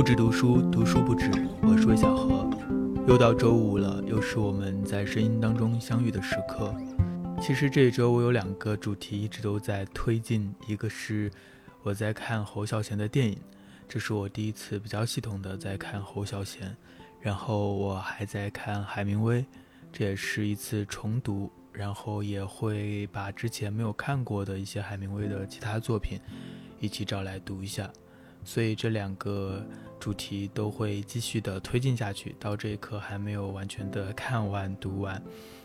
不止读书，读书不止。我是魏小何，又到周五了，又是我们在声音当中相遇的时刻。其实这一周我有两个主题一直都在推进，一个是我在看侯孝贤的电影，这是我第一次比较系统的在看侯孝贤，然后我还在看海明威，这也是一次重读，然后也会把之前没有看过的一些海明威的其他作品一起找来读一下。所以这两个主题都会继续的推进下去，到这一刻还没有完全的看完读完，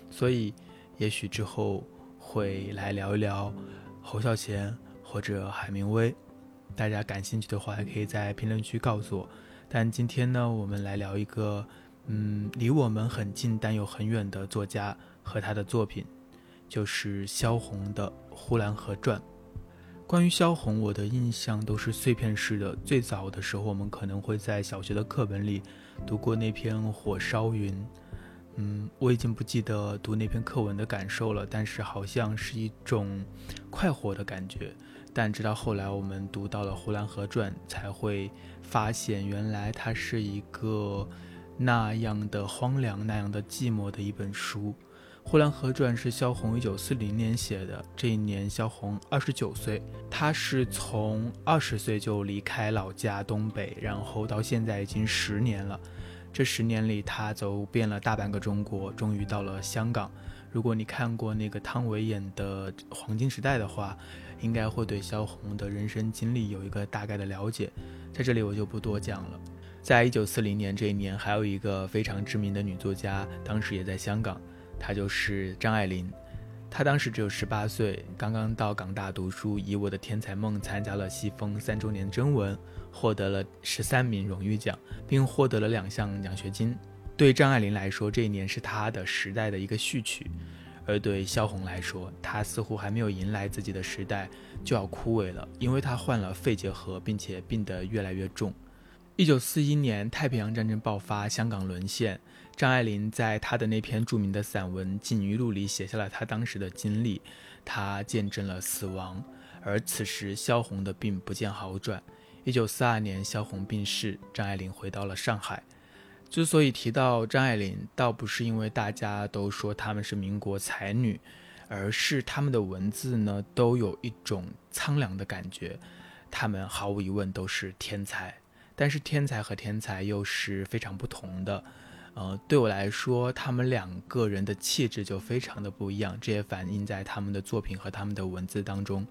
所以也许之后会来聊一聊侯孝贤或者海明威，大家感兴趣的话，也可以在评论区告诉我。但今天呢，我们来聊一个，嗯，离我们很近但又很远的作家和他的作品，就是萧红的《呼兰河传》。关于萧红，我的印象都是碎片式的。最早的时候，我们可能会在小学的课本里读过那篇《火烧云》。嗯，我已经不记得读那篇课文的感受了，但是好像是一种快活的感觉。但直到后来我们读到了《呼兰河传》，才会发现原来它是一个那样的荒凉、那样的寂寞的一本书。《呼兰河传》是萧红一九四零年写的，这一年萧红二十九岁。她是从二十岁就离开老家东北，然后到现在已经十年了。这十年里，她走遍了大半个中国，终于到了香港。如果你看过那个汤唯演的《黄金时代》的话，应该会对萧红的人生经历有一个大概的了解。在这里我就不多讲了。在一九四零年这一年，还有一个非常知名的女作家，当时也在香港。她就是张爱玲，她当时只有十八岁，刚刚到港大读书，以我的天才梦参加了西风三周年征文，获得了十三名荣誉奖，并获得了两项奖学金。对张爱玲来说，这一年是她的时代的一个序曲；而对萧红来说，她似乎还没有迎来自己的时代，就要枯萎了，因为她患了肺结核，并且病得越来越重。一九四一年，太平洋战争爆发，香港沦陷。张爱玲在她的那篇著名的散文《锦余录》里写下了她当时的经历，她见证了死亡。而此时，萧红的病不见好转。一九四二年，萧红病逝，张爱玲回到了上海。之所以提到张爱玲，倒不是因为大家都说她们是民国才女，而是她们的文字呢，都有一种苍凉的感觉。她们毫无疑问都是天才，但是天才和天才又是非常不同的。呃，对我来说，他们两个人的气质就非常的不一样，这也反映在他们的作品和他们的文字当中。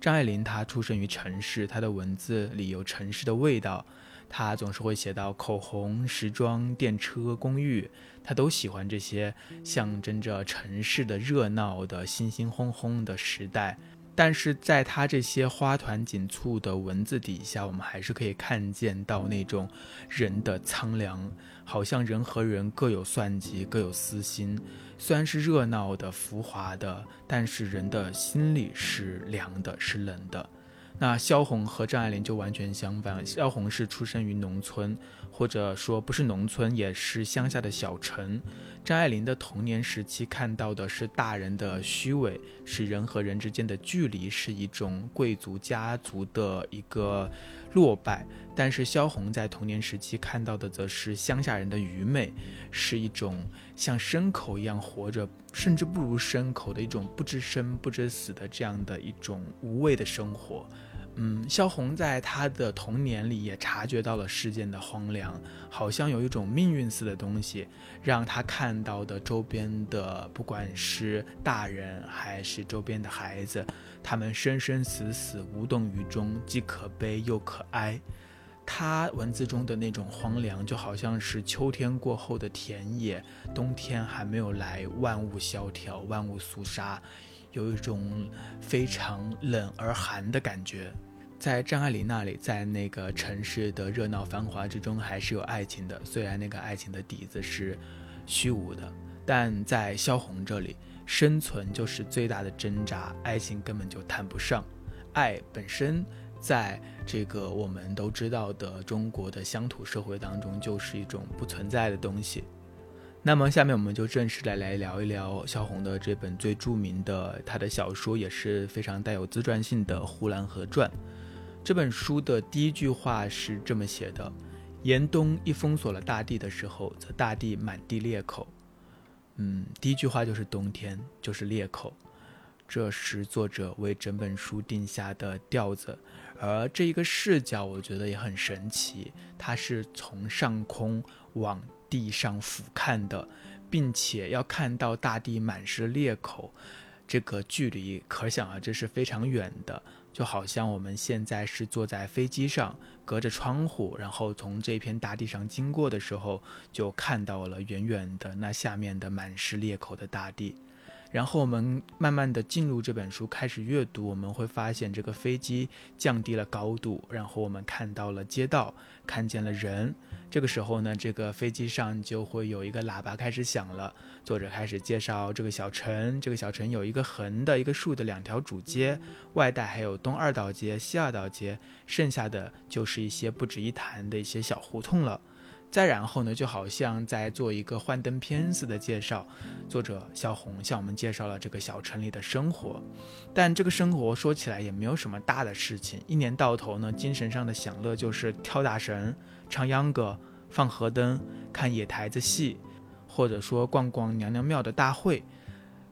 张爱玲她出生于城市，她的文字里有城市的味道，她总是会写到口红、时装、电车、公寓，她都喜欢这些象征着城市的热闹的、兴兴轰轰的时代。但是在他这些花团锦簇的文字底下，我们还是可以看见到那种人的苍凉，好像人和人各有算计，各有私心。虽然是热闹的、浮华的，但是人的心里是凉的，是冷的。那萧红和张爱玲就完全相反，萧红是出生于农村。或者说不是农村，也是乡下的小城。张爱玲的童年时期看到的是大人的虚伪，是人和人之间的距离，是一种贵族家族的一个落败。但是萧红在童年时期看到的则是乡下人的愚昧，是一种像牲口一样活着，甚至不如牲口的一种不知生不知死的这样的一种无味的生活。嗯，萧红在她的童年里也察觉到了世间的荒凉，好像有一种命运似的东西，让她看到的周边的，不管是大人还是周边的孩子，他们生生死死无动于衷，既可悲又可哀。他文字中的那种荒凉，就好像是秋天过后的田野，冬天还没有来，万物萧条，万物肃杀，有一种非常冷而寒的感觉。在张爱玲那里，在那个城市的热闹繁华之中，还是有爱情的。虽然那个爱情的底子是虚无的，但在萧红这里，生存就是最大的挣扎，爱情根本就谈不上。爱本身，在这个我们都知道的中国的乡土社会当中，就是一种不存在的东西。那么，下面我们就正式的来聊一聊萧红的这本最著名的他的小说，也是非常带有自传性的《呼兰河传》。这本书的第一句话是这么写的：“严冬一封锁了大地的时候，则大地满地裂口。嗯，第一句话就是冬天，就是裂口。这是作者为整本书定下的调子，而这一个视角，我觉得也很神奇。它是从上空往地上俯瞰的，并且要看到大地满是裂口，这个距离可想而知是非常远的。就好像我们现在是坐在飞机上，隔着窗户，然后从这片大地上经过的时候，就看到了远远的那下面的满是裂口的大地。然后我们慢慢的进入这本书，开始阅读，我们会发现这个飞机降低了高度，然后我们看到了街道，看见了人。这个时候呢，这个飞机上就会有一个喇叭开始响了。作者开始介绍这个小城，这个小城有一个横的，一个竖的两条主街，外带还有东二道街、西二道街，剩下的就是一些不值一谈的一些小胡同了。再然后呢，就好像在做一个幻灯片似的介绍，作者小红向我们介绍了这个小城里的生活，但这个生活说起来也没有什么大的事情，一年到头呢，精神上的享乐就是跳大神、唱秧歌、放河灯、看野台子戏，或者说逛逛娘娘庙的大会。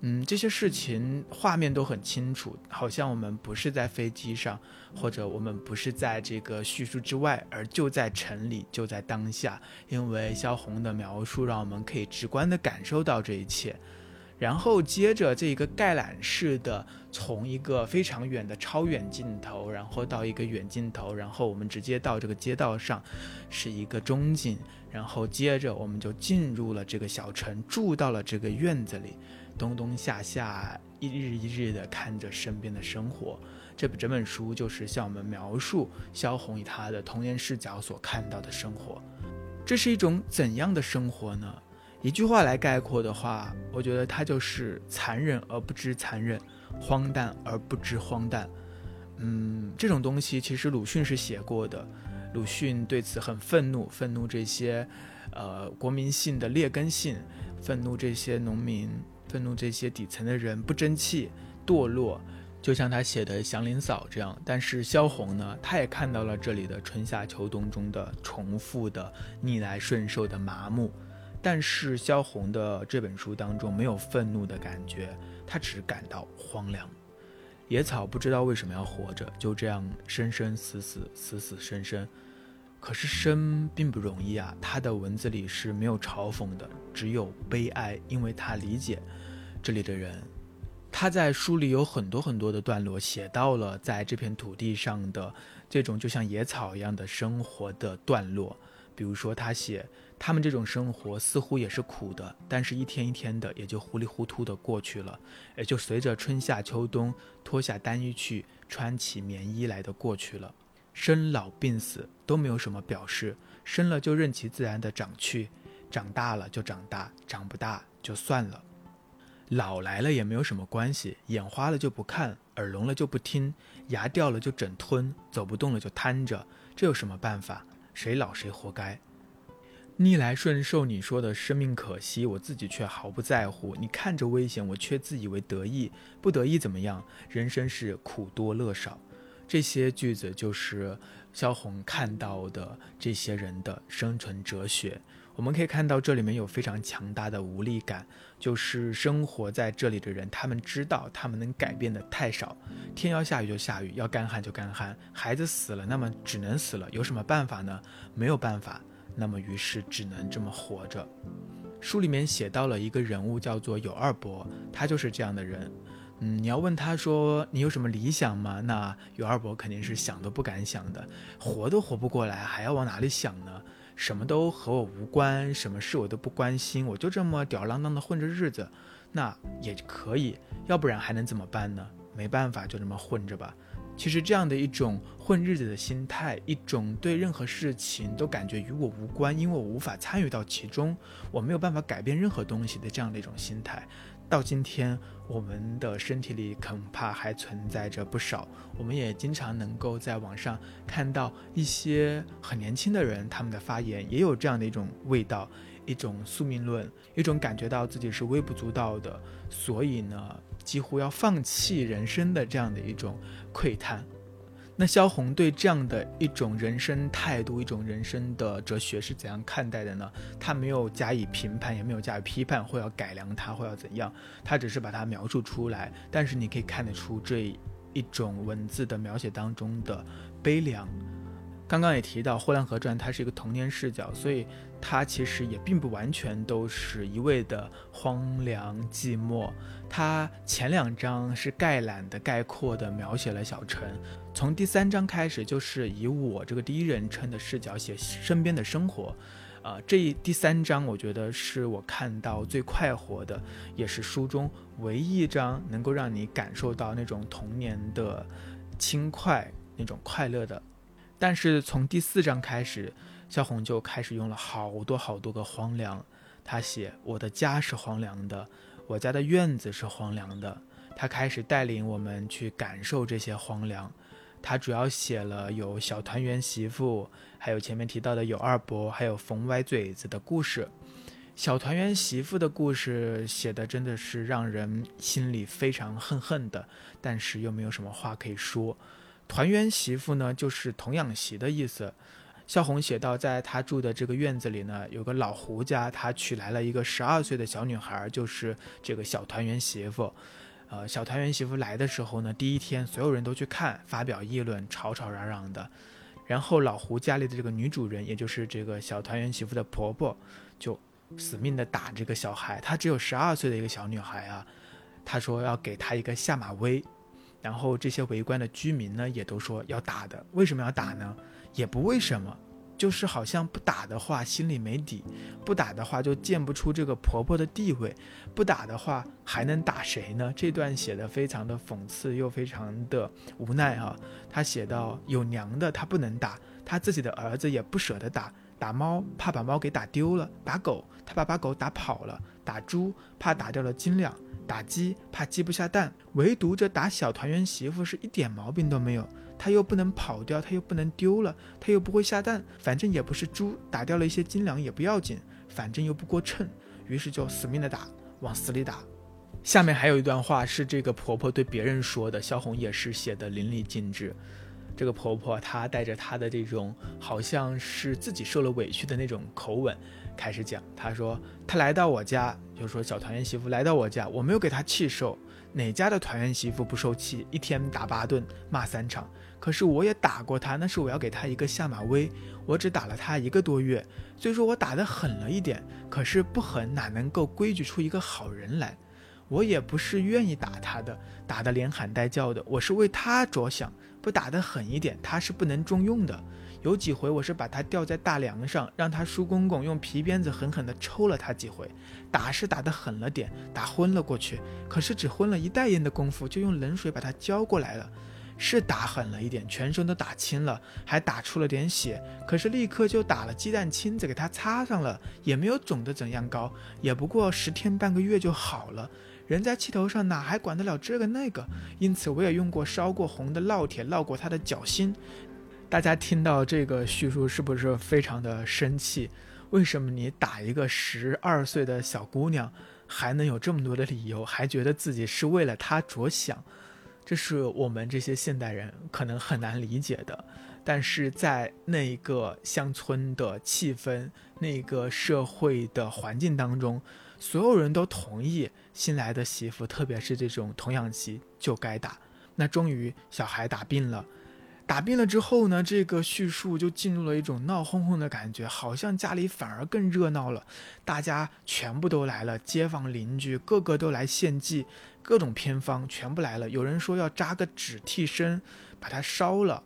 嗯，这些事情画面都很清楚，好像我们不是在飞机上，或者我们不是在这个叙述之外，而就在城里，就在当下。因为萧红的描述，让我们可以直观地感受到这一切。然后接着这个概览式的，从一个非常远的超远镜头，然后到一个远镜头，然后我们直接到这个街道上，是一个中景，然后接着我们就进入了这个小城，住到了这个院子里。冬冬夏夏，一日一日的看着身边的生活，这本整本书就是向我们描述萧红以她的童年视角所看到的生活。这是一种怎样的生活呢？一句话来概括的话，我觉得它就是残忍而不知残忍，荒诞而不知荒诞。嗯，这种东西其实鲁迅是写过的，鲁迅对此很愤怒，愤怒这些，呃，国民性的劣根性，愤怒这些农民。愤怒这些底层的人不争气、堕落，就像他写的《祥林嫂》这样。但是萧红呢，他也看到了这里的春夏秋冬中的重复的逆来顺受的麻木。但是萧红的这本书当中没有愤怒的感觉，他只感到荒凉。野草不知道为什么要活着，就这样生生死死、死死生生。可是生并不容易啊，他的文字里是没有嘲讽的，只有悲哀，因为他理解这里的人。他在书里有很多很多的段落，写到了在这片土地上的这种就像野草一样的生活的段落。比如说，他写他们这种生活似乎也是苦的，但是一天一天的也就糊里糊涂的过去了，也就随着春夏秋冬脱下单衣去，穿起棉衣来的过去了。生老病死都没有什么表示，生了就任其自然的长去，长大了就长大，长不大就算了。老来了也没有什么关系，眼花了就不看，耳聋了就不听，牙掉了就整吞，走不动了就瘫着，这有什么办法？谁老谁活该。逆来顺受，你说的生命可惜，我自己却毫不在乎。你看着危险，我却自以为得意，不得意怎么样？人生是苦多乐少。这些句子就是萧红看到的这些人的生存哲学。我们可以看到这里面有非常强大的无力感，就是生活在这里的人，他们知道他们能改变的太少。天要下雨就下雨，要干旱就干旱。孩子死了，那么只能死了，有什么办法呢？没有办法。那么于是只能这么活着。书里面写到了一个人物，叫做有二伯，他就是这样的人。嗯，你要问他说你有什么理想吗？那尤二伯肯定是想都不敢想的，活都活不过来，还要往哪里想呢？什么都和我无关，什么事我都不关心，我就这么吊儿郎当的混着日子，那也可以，要不然还能怎么办呢？没办法，就这么混着吧。其实这样的一种混日子的心态，一种对任何事情都感觉与我无关，因为我无法参与到其中，我没有办法改变任何东西的这样的一种心态。到今天，我们的身体里恐怕还存在着不少。我们也经常能够在网上看到一些很年轻的人，他们的发言也有这样的一种味道，一种宿命论，一种感觉到自己是微不足道的，所以呢，几乎要放弃人生的这样的一种窥探。那萧红对这样的一种人生态度、一种人生的哲学是怎样看待的呢？他没有加以评判，也没有加以批判，或要改良它，或要怎样，他只是把它描述出来。但是你可以看得出这一种文字的描写当中的悲凉。刚刚也提到《呼兰河传》，它是一个童年视角，所以它其实也并不完全都是一味的荒凉寂寞。它前两章是概览的、概括的描写了小城，从第三章开始就是以我这个第一人称的视角写身边的生活。啊，这一第三章我觉得是我看到最快活的，也是书中唯一一章能够让你感受到那种童年的轻快、那种快乐的。但是从第四章开始，萧红就开始用了好多好多个荒凉。他写我的家是荒凉的，我家的院子是荒凉的。他开始带领我们去感受这些荒凉。他主要写了有小团圆媳妇，还有前面提到的有二伯，还有冯歪嘴子的故事。小团圆媳妇的故事写的真的是让人心里非常恨恨的，但是又没有什么话可以说。团圆媳妇呢，就是童养媳的意思。萧红写到，在他住的这个院子里呢，有个老胡家，他娶来了一个十二岁的小女孩，就是这个小团圆媳妇。呃，小团圆媳妇来的时候呢，第一天所有人都去看，发表议论，吵吵嚷嚷的。然后老胡家里的这个女主人，也就是这个小团圆媳妇的婆婆，就死命的打这个小孩。她只有十二岁的一个小女孩啊，她说要给她一个下马威。然后这些围观的居民呢，也都说要打的。为什么要打呢？也不为什么，就是好像不打的话心里没底，不打的话就见不出这个婆婆的地位，不打的话还能打谁呢？这段写的非常的讽刺又非常的无奈啊。他写到有娘的他不能打，他自己的儿子也不舍得打。打猫怕把猫给打丢了，打狗他怕把狗打跑了，打猪怕打掉了斤两。打鸡怕鸡不下蛋，唯独这打小团圆媳妇是一点毛病都没有。他又不能跑掉，他又不能丢了，他又不会下蛋，反正也不是猪，打掉了一些斤两也不要紧，反正又不过秤，于是就死命的打，往死里打。下面还有一段话是这个婆婆对别人说的，萧红也是写的淋漓尽致。这个婆婆她带着她的这种好像是自己受了委屈的那种口吻。开始讲，她说她来到我家，就说小团圆媳妇来到我家，我没有给她气受。哪家的团圆媳妇不受气？一天打八顿，骂三场。可是我也打过他，那是我要给他一个下马威。我只打了他一个多月，虽说我打得狠了一点，可是不狠哪能够规矩出一个好人来？我也不是愿意打他的，打得连喊带叫的，我是为他着想，不打得狠一点，他是不能重用的。有几回我是把他吊在大梁上，让他叔公公用皮鞭子狠狠地抽了他几回，打是打得狠了点，打昏了过去。可是只昏了一袋烟的功夫，就用冷水把他浇过来了，是打狠了一点，全身都打青了，还打出了点血。可是立刻就打了鸡蛋清子给他擦上了，也没有肿得怎样高，也不过十天半个月就好了。人在气头上哪还管得了这个那个？因此我也用过烧过红的烙铁烙过他的脚心。大家听到这个叙述是不是非常的生气？为什么你打一个十二岁的小姑娘，还能有这么多的理由，还觉得自己是为了她着想？这是我们这些现代人可能很难理解的。但是在那个乡村的气氛、那个社会的环境当中，所有人都同意新来的媳妇，特别是这种童养媳就该打。那终于小孩打病了。打病了之后呢，这个叙述就进入了一种闹哄哄的感觉，好像家里反而更热闹了，大家全部都来了，街坊邻居个个都来献祭，各种偏方全部来了。有人说要扎个纸替身，把它烧了；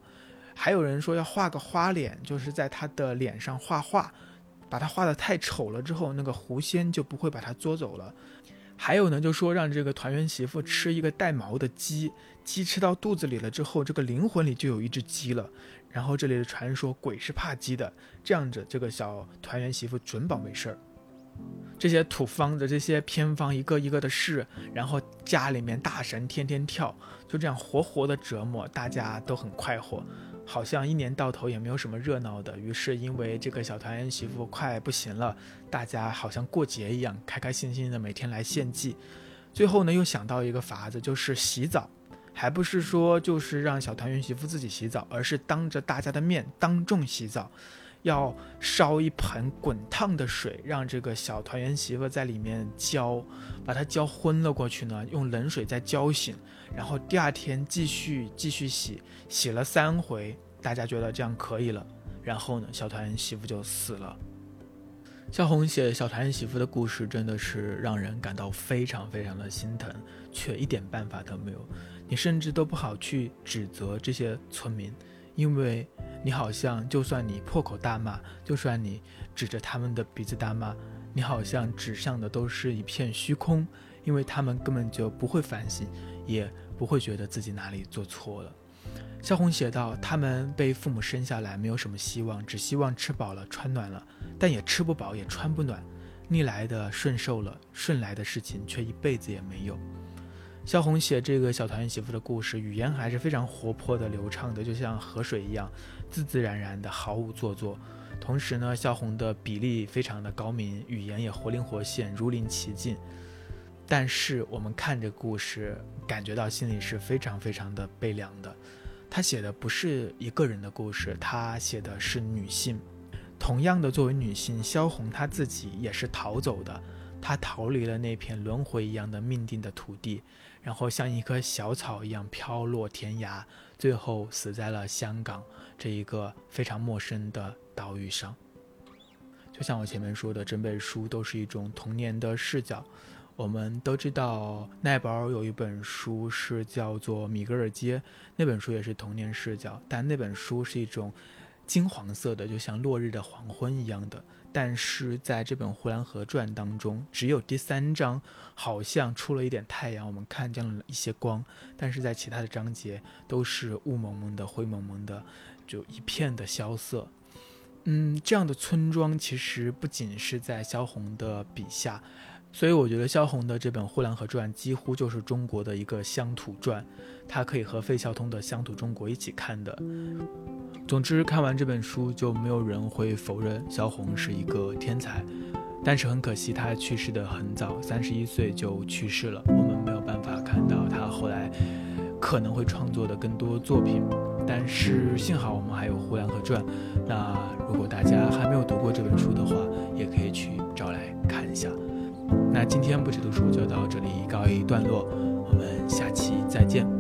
还有人说要画个花脸，就是在他的脸上画画，把他画的太丑了之后，那个狐仙就不会把他捉走了。还有呢，就说让这个团圆媳妇吃一个带毛的鸡，鸡吃到肚子里了之后，这个灵魂里就有一只鸡了。然后这里的传说，鬼是怕鸡的，这样子这个小团圆媳妇准保没事儿。这些土方的这些偏方一个一个的试，然后家里面大神天天跳，就这样活活的折磨，大家都很快活。好像一年到头也没有什么热闹的，于是因为这个小团圆媳妇快不行了，大家好像过节一样，开开心心的每天来献祭。最后呢，又想到一个法子，就是洗澡。还不是说就是让小团圆媳妇自己洗澡，而是当着大家的面当众洗澡，要烧一盆滚烫的水，让这个小团圆媳妇在里面浇，把她浇昏了过去呢，用冷水再浇醒，然后第二天继续继续洗，洗了三回，大家觉得这样可以了，然后呢，小团圆媳妇就死了。萧红写小团圆媳妇的故事，真的是让人感到非常非常的心疼，却一点办法都没有。你甚至都不好去指责这些村民，因为你好像就算你破口大骂，就算你指着他们的鼻子大骂，你好像指向的都是一片虚空，因为他们根本就不会反省，也不会觉得自己哪里做错了。萧红写道：“他们被父母生下来没有什么希望，只希望吃饱了穿暖了，但也吃不饱也穿不暖，逆来的顺受了，顺来的事情却一辈子也没有。”萧红写这个小团圆媳妇的故事，语言还是非常活泼的、流畅的，就像河水一样，自自然然的，毫无做作。同时呢，萧红的笔力非常的高明，语言也活灵活现，如临其境。但是我们看这故事，感觉到心里是非常非常的悲凉的。他写的不是一个人的故事，他写的是女性。同样的，作为女性，萧红她自己也是逃走的，她逃离了那片轮回一样的命定的土地，然后像一棵小草一样飘落天涯，最后死在了香港这一个非常陌生的岛屿上。就像我前面说的，整本书都是一种童年的视角。我们都知道奈保有一本书是叫做《米格尔街》，那本书也是童年视角，但那本书是一种金黄色的，就像落日的黄昏一样的。但是在这本《呼兰河传》当中，只有第三章好像出了一点太阳，我们看见了一些光，但是在其他的章节都是雾蒙蒙的、灰蒙蒙的，就一片的萧瑟。嗯，这样的村庄其实不仅是在萧红的笔下。所以我觉得萧红的这本《呼兰河传》几乎就是中国的一个乡土传，它可以和费孝通的《乡土中国》一起看的。总之，看完这本书，就没有人会否认萧红是一个天才。但是很可惜，他去世的很早，三十一岁就去世了。我们没有办法看到他后来可能会创作的更多作品。但是幸好我们还有《呼兰河传》，那如果大家还没有读过这本书的话，也可以去找来看一下。那今天不止读书就到这里告一段落，我们下期再见。